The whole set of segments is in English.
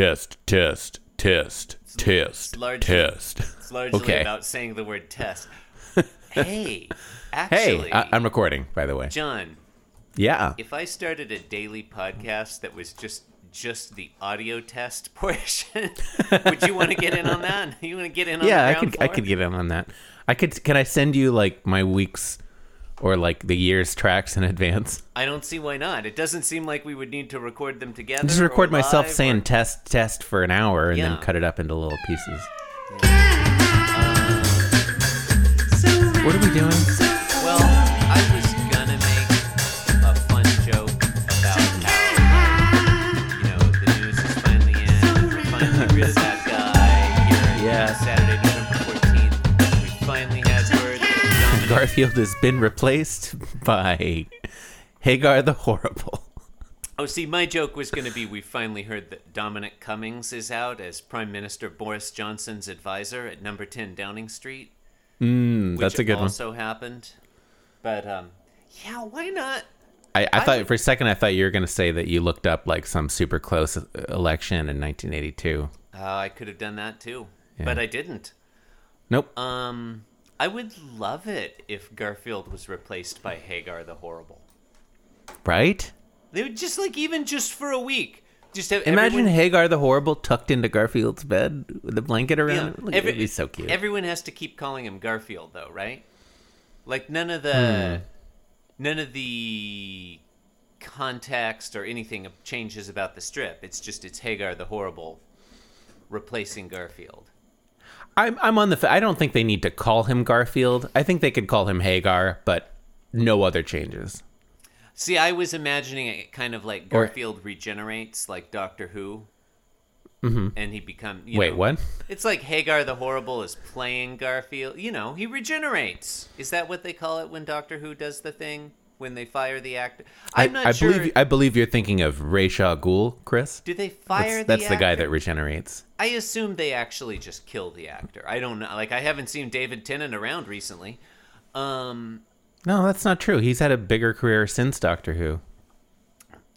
test, test, test, test, largely- test. It's largely Okay. about saying the word test. hey, actually, Hey, I- I'm recording, by the way. John, Yeah. if I started a daily podcast that was just just the audio test portion, would you want to get in on that? You want to get in on Yeah, the I ground could I could get in on that. I could can I send you like my weeks or like the year's tracks in advance? I don't see why not. It doesn't seem like we would need to record them together. Just record myself live saying or- test test for an hour and Yeah. then cut it up into little pieces. What are we doing? Well, Garfield has been replaced by Hagar the Horrible. Oh, see, my joke was going to be we finally heard that Dominic Cummings is out as Prime Minister Boris Johnson's advisor at number 10 Downing Street. Mm, that's a good one. also happened. But, um, yeah, why not? I, I thought would- for a second I thought you were going to say that you looked up like some super close uh, election in 1982. Uh, I could have done that too, but I didn't. Nope. Um, I would love it if Garfield was replaced by Hagar the Horrible. right? They would just like even just for a week, just have Imagine everyone, Hagar the Horrible tucked into Garfield's bed with a blanket around Yeah, him. Like, every- It'd be so cute. Everyone has to keep calling him Garfield, though, right? Like none of the, Hmm. none of the context or anything changes about the strip. It's just it's Hagar the Horrible replacing Garfield. I'm I'm on the. f- I don't think they need to call him Garfield. I think they could call him Hagar, but no other changes. See, I was imagining it kind of like Or- Garfield regenerates, like Doctor Who, and he become. You Mm-hmm. Wait, know, what? It's like Hagar the Horrible is playing Garfield. You know, he regenerates. Is that what they call it when Doctor Who does the thing when they fire the actor? I'm I, not I sure. believe I believe you're thinking of Ra's al Ghul, Chris. do they fire That's, that's the, guy that regenerates. I assume they actually just kill the actor. I don't know. Like I haven't seen David Tennant around recently. Um, No, that's not true. He's had a bigger career since Doctor Who.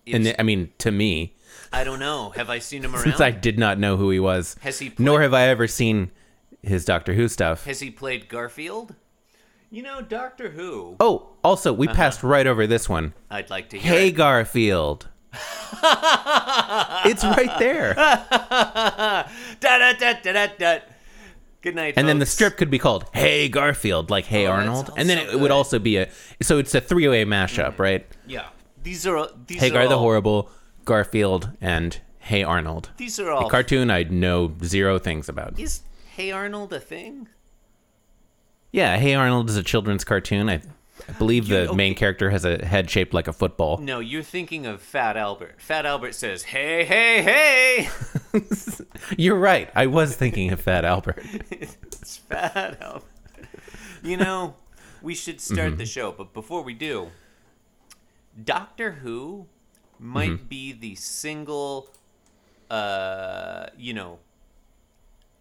And I mean, to me, I don't know. Have I seen him around? since I did not know who he was, Has he nor have I ever seen his Doctor Who stuff. Has he played Garfield? You know, Doctor Who. Oh, also, we Uh-huh. passed right over this one. I'd like to hear. Hey, it. Garfield. it's right there. da da da da da da. Good night. And then the strip could be called Hey Garfield, like Hey Oh, Arnold. And then it, also would also be a so it's a three way mashup, right? Yeah, these are these Hey are Gar the Horrible, Garfield, and Hey Arnold. These are all A cartoon I know zero things about. Is Hey Arnold a thing? Yeah, Hey Arnold is a children's cartoon. I, I believe the You- main character has a head shaped like a football. No, you're thinking of Fat Albert. Fat Albert says, "Hey, hey, hey." You're right. I was thinking of Fat Albert. it's Fat Albert. You know, we should start Mm-hmm. the show, but before we do, Doctor Who might Mm-hmm. be the single, uh, you know,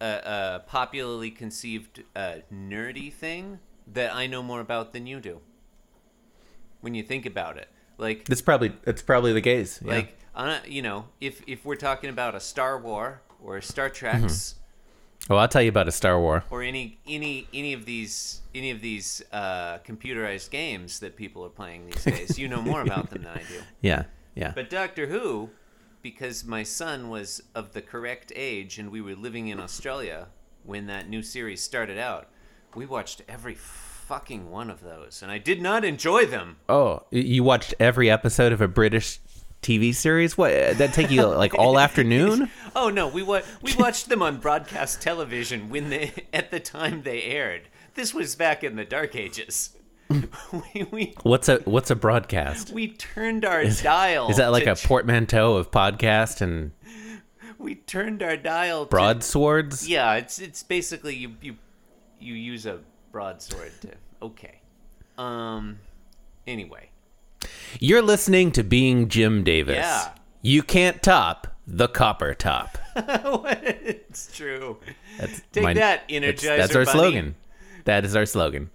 uh, uh, popularly conceived uh, nerdy thing that I know more about than you do. When you think about it, like That's probably that's probably the case. yeah. like uh, you know, if if we're talking about a Star War or a Star Trek's oh, I'll tell you about a Star War. or any any any of these any of these uh, computerized games that people are playing these days, you know more about them than I do. Yeah, yeah. But Doctor Who, because my son was of the correct age and we were living in Australia when that new series started out, we watched every fucking one of those, and I did not enjoy them. Oh, you watched every episode of a British TV series? What? Uh, that take you like all afternoon? Oh no, we wa- we watched them on broadcast television when they at the time they aired. This was back in the dark ages. we, we What's a what's a broadcast? we turned our dial. Is that like a ch- portmanteau of podcast and we turned our dial. To, broadswords? yeah, it's it's basically you you you use a broadsword to. Okay. Um. Anyway, You're listening to Being Jim Davis. Yeah. You can't top the copper top. it's true. Take my- that, That's, Energizer. that's our slogan. That is our slogan.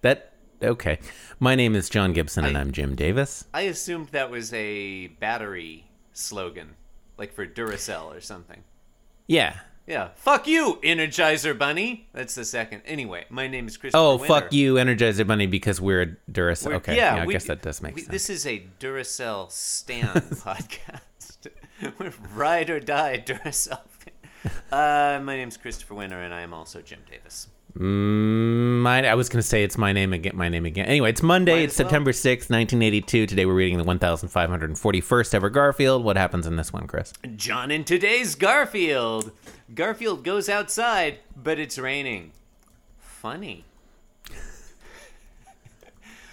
That okay. My name is John Gibson and I- I'm Jim Davis. I assumed that was a battery slogan. like for Duracell or something. Yeah. Yeah. Fuck you, Energizer Bunny. That's the second. Anyway, my name is Christopher. Oh, Winter. fuck you, Energizer Bunny, because we're a Duracell. We're- Okay, yeah, I we- guess that does make we- sense. This is a Duracell stand podcast. We're ride or die Duracell. Uh, my name's Christopher Winter, and I am also Jim Davis. Mm, my, I was going to say it's my name again. My name again. Anyway, it's Monday. Might It's well. September sixth, 1982. Today we're reading the 1541st ever Garfield. What happens in this one, Chris? John in today's Garfield. Garfield goes outside, but it's raining. Funny.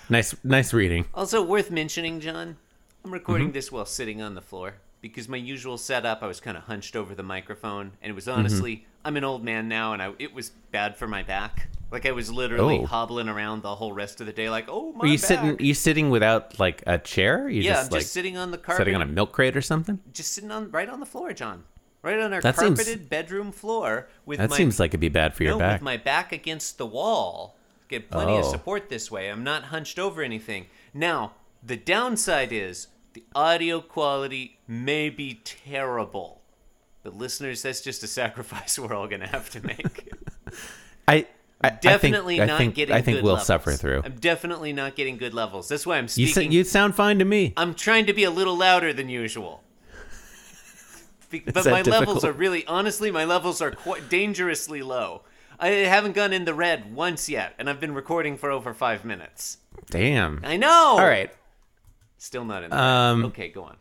Nice, nice reading. Also worth mentioning, John. I'm recording Mm-hmm. this while sitting on the floor because my usual setup, I was kind of hunched over the microphone, and it was Mm-hmm. I'm an old man now, and I, it was bad for my back. Like I was literally Oh. hobbling around the whole rest of the day, like, oh my Are you back. sitting? you sitting without like a chair? You yeah, just I'm like just sitting on the carpet, sitting on a milk crate or something? just sitting on right on the floor, John, right on our That seems- carpeted bedroom floor with That my seems like it'd be bad for your no, back. with my back against the wall. Get plenty of Oh. support this way. I'm not hunched over anything. Now, the downside is the audio quality may be terrible. But listeners, that's just a sacrifice we're all gonna have to make. I, I definitely I think, not I think, getting I think good we'll levels. suffer through. I'm definitely not getting good levels. That's why I'm You, speaking. sa- you sound fine to me. I'm trying to be a little louder than usual. Be- but my levels are really, honestly, my levels are quite dangerously low. I haven't gone in the red once yet, and I've been recording for over five minutes. Damn. I know. All right. Still not in the Um, red. Okay, go on.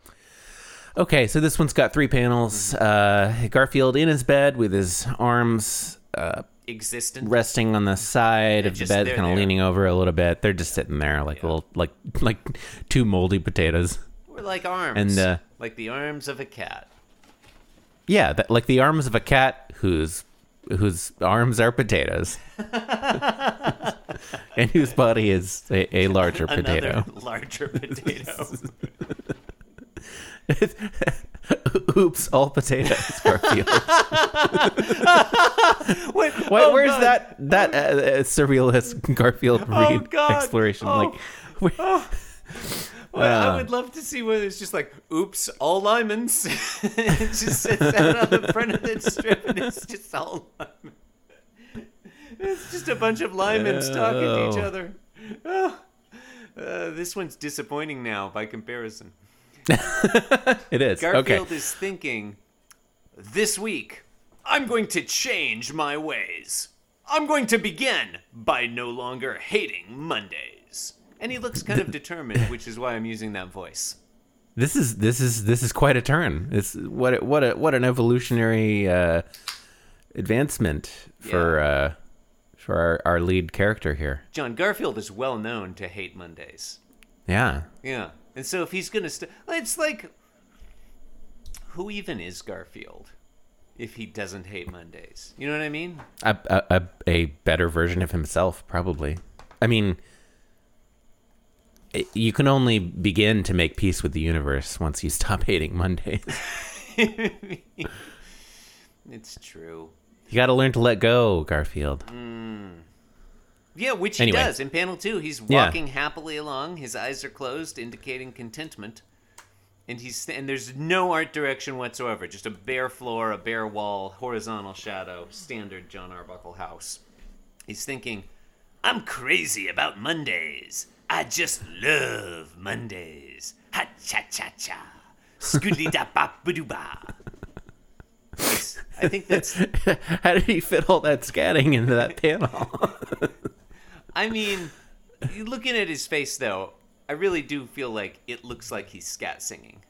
Okay, so this one's got three panels. Uh, Garfield in his bed with his arms uh, Existent. resting on the side of the just- bed, they're kind of leaning over a little bit. They're just sitting there like little, like like two moldy potatoes. We're like arms. And, uh, like the arms of a cat. Yeah, that, like the arms of a cat whose whose arms are potatoes, and whose body is a, a larger potato. Another larger potato. Oops, all potatoes. Garfield. Wait, Why, oh, where's God. that that uh, uh, surrealist Garfield read God. exploration? Oh. Like, where- Well, Uh. I would love to see whether it's just like, oops, all lemons. it just sits out on the front of the strip and it's just all lemon. It's just a bunch of lemons talking to each Oh. other. Oh. Uh, this one's disappointing now by comparison. it is okay. Garfield is thinking, this week, I'm going to change my ways. I'm going to begin by no longer hating Mondays. And he looks kind of determined, which is why I'm using that voice. This is this is this is quite a turn. It's what what a what an evolutionary uh, advancement for uh, for our, our lead character here. John Garfield is well known to hate Mondays. Yeah, Yeah. And so if he's going to st- it's like who even is Garfield if he doesn't hate Mondays? You know what I mean? a, a, a, a better version of himself, probably. I mean, you can only begin to make peace with the universe once you stop hating Mondays. It's true. You got to learn to let go, Garfield. Mm. Yeah, which he Anyway. does. In panel 2, he's Yeah. walking happily along, his eyes are closed indicating contentment. And he's and there's no art direction whatsoever, just a bare floor, a bare wall, horizontal shadow, standard Jon Arbuckle house. He's thinking, I'm crazy about Mondays. I just love Mondays. Ha cha cha cha. Scoodly da ba ba doo ba. Nice. I think that's. How did he fit all that scatting into that panel? I mean, looking at his face though, I really do feel like it looks like he's scat singing.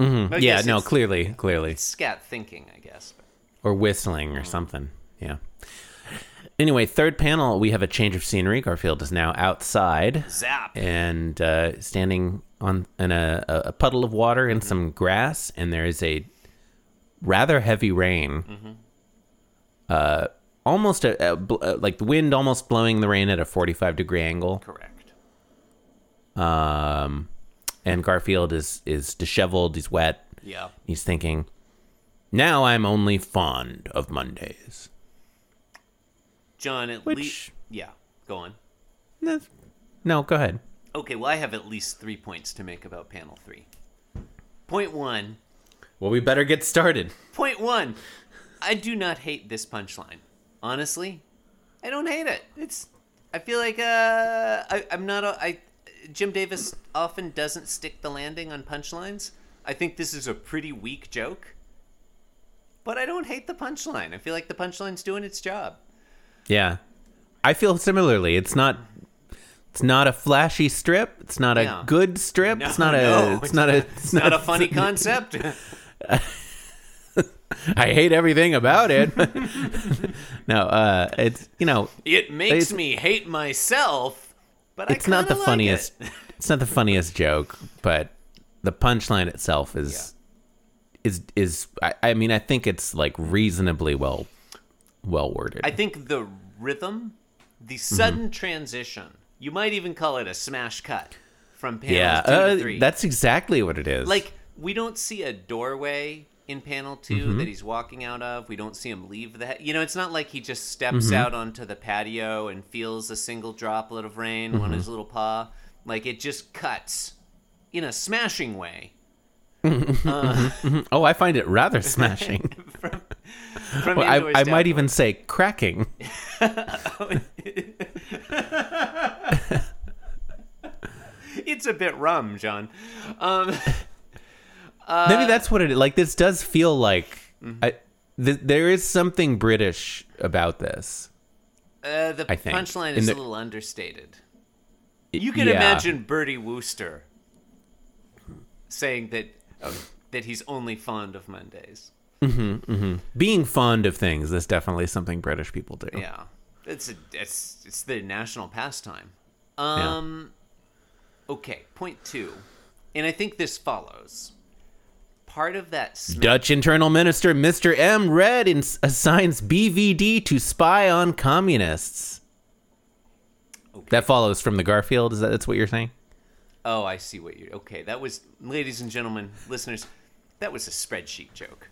I yeah, no, clearly, clearly. Scat thinking, I guess. or whistling or something. Yeah. Anyway, third panel, we have a change of scenery. Garfield is now outside Zap. and uh, standing on in a, a puddle of water in some grass, and there is a rather heavy rain. Uh, almost a, a bl- uh, like the wind almost blowing the rain at a forty-five degree angle. Correct. Um, and Garfield is is disheveled. He's wet. Yeah. He's thinking, now I'm only fond of Mondays. John, at least. Yeah. Go on. No, no, go ahead. Okay, well, I have at least three points to make about panel three. Point one Well, we better get started. Point one, I do not hate this punchline. Honestly, I don't hate it. It's. I feel like uh, I, I'm not. A, I Jim Davis often doesn't stick the landing on punchlines. I think this is a pretty weak joke, but I don't hate the punchline. I feel like the punchline's doing its job. Yeah. I feel similarly. It's not it's not a flashy strip. It's not a good strip. No, it's not a no, it's, not a It's not a funny concept. I hate everything about it. no, uh it's you know, It makes me hate myself, but it's I not the like funniest it. it's not the funniest joke, but the punchline itself is is is I, I mean I think it's like reasonably well well worded. I think the rhythm, the Mm-hmm. sudden transition, you might even call it a smash cut from panels yeah, two to uh, three. that's exactly what it is. like we don't see a doorway in panel 2 Mm-hmm. that he's walking out of. We don't see him leave that. You know, it's not like he just steps Mm-hmm. out onto the patio and feels a single droplet of rain on Mm-hmm. his little paw. Like it just cuts in a smashing way oh, I find it rather from smashing. Well, I, I might even say cracking. It's a bit rum, John. Um, Maybe that's what it is. Like this does feel like Mm-hmm. I, th- there is something British about this. uh, the punchline is the- a little understated. You can Yeah. imagine Bertie Wooster saying that um, that he's only fond of Mondays. being fond of things. That's definitely something British people do. Yeah, it's a, it's it's the national pastime. Um, okay, point two, and I think this follows. Part of that sma- Dutch Internal Minister Mr. M. Red ins- assigns BVD to spy on communists. That follows from the Garfield. Is that that's what you're saying? Oh, I see what you're. Okay, that was, ladies and gentlemen, listeners, that was a spreadsheet joke.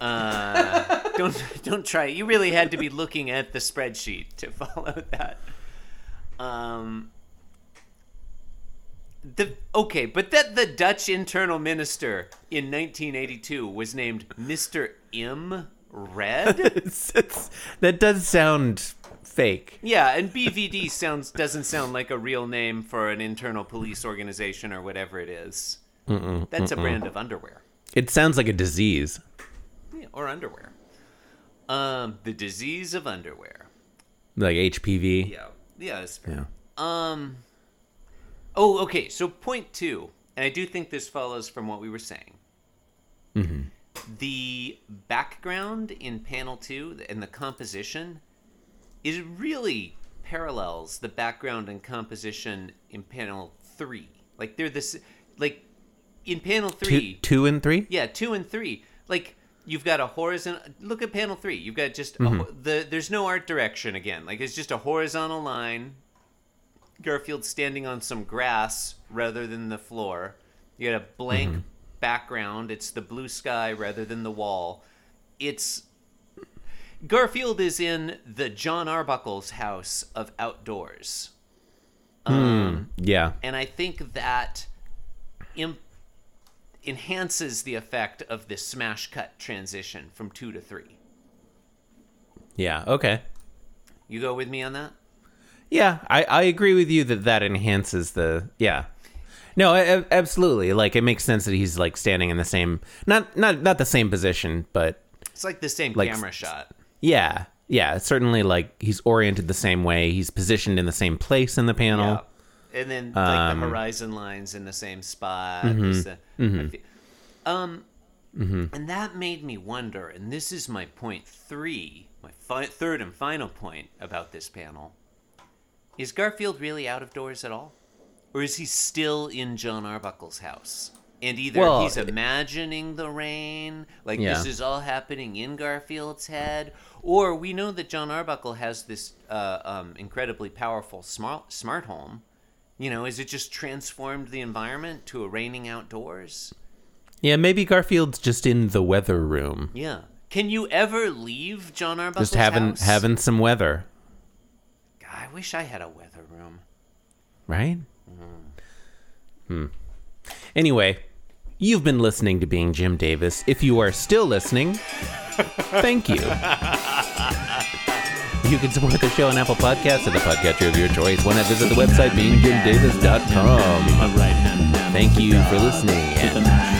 Uh, don't don't try. it. You really had to be looking at the spreadsheet to follow that. Um. The okay, but that the Dutch internal minister in 1982 was named Mr. M. Red. It's- it's- that does sound fake. yeah, and BVD sounds doesn't sound like a real name for an internal police organization or whatever it is. That's a brand of underwear. It sounds like a disease. Yeah, or underwear. Um, the disease of underwear. Like HPV. Yeah, yeah. That's. Yeah. Um. Oh, okay. So point two, and I do think this follows from what we were saying. The background in panel two and the composition is really parallels the background and composition in panel three. Like they're this, like in panel Two, three. two and three? Yeah, two and three. Like you've got a horizontal. Look at panel three. You've got just Mm-hmm. ho- the. There's no art direction again. Like it's just a horizontal line. Garfield standing on some grass rather than the floor. You got a blank Mm-hmm. background. It's the blue sky rather than the wall. It's Garfield is in the Jon Arbuckle's house of outdoors. Um, Yeah. and I think that imp- enhances the effect of this smash cut transition from two to three. Yeah. Okay. You go with me on that? Yeah, I, I agree with you that that enhances the yeah. No, I- absolutely. Like it makes sense that he's like standing in the same not not not the same position, but It's like the same Like- camera shot. yeah, yeah. Certainly, like he's oriented the same way. He's positioned in the same place in the panel. Yeah. And then like Um, the horizon lines in the same spot. Mm-hmm. There's the- I fe- um, and that made me wonder. And this is my point three, my fi- third and final point about this panel. Is Garfield really out of doors at all, or is he still in Jon Arbuckle's house? And either Well, he's imagining the rain, like Yeah. this is all happening in Garfield's head, or we know that Jon Arbuckle has this uh, um, incredibly powerful smart smart home. You know, is it just transformed the environment to a raining outdoors? Yeah, maybe Garfield's just in the weather room, Yeah. Can you ever leave Jon Arbuckle's house? just having house? having some weather, wish I had a weather room. right? Hmm. Anyway, You've been listening to Being Jim Davis. If you are still listening, thank you. You can support the show on Apple Podcasts and the podcatcher of your choice. Why not visit the website beingjimdavis.com. A right Thank you for listening and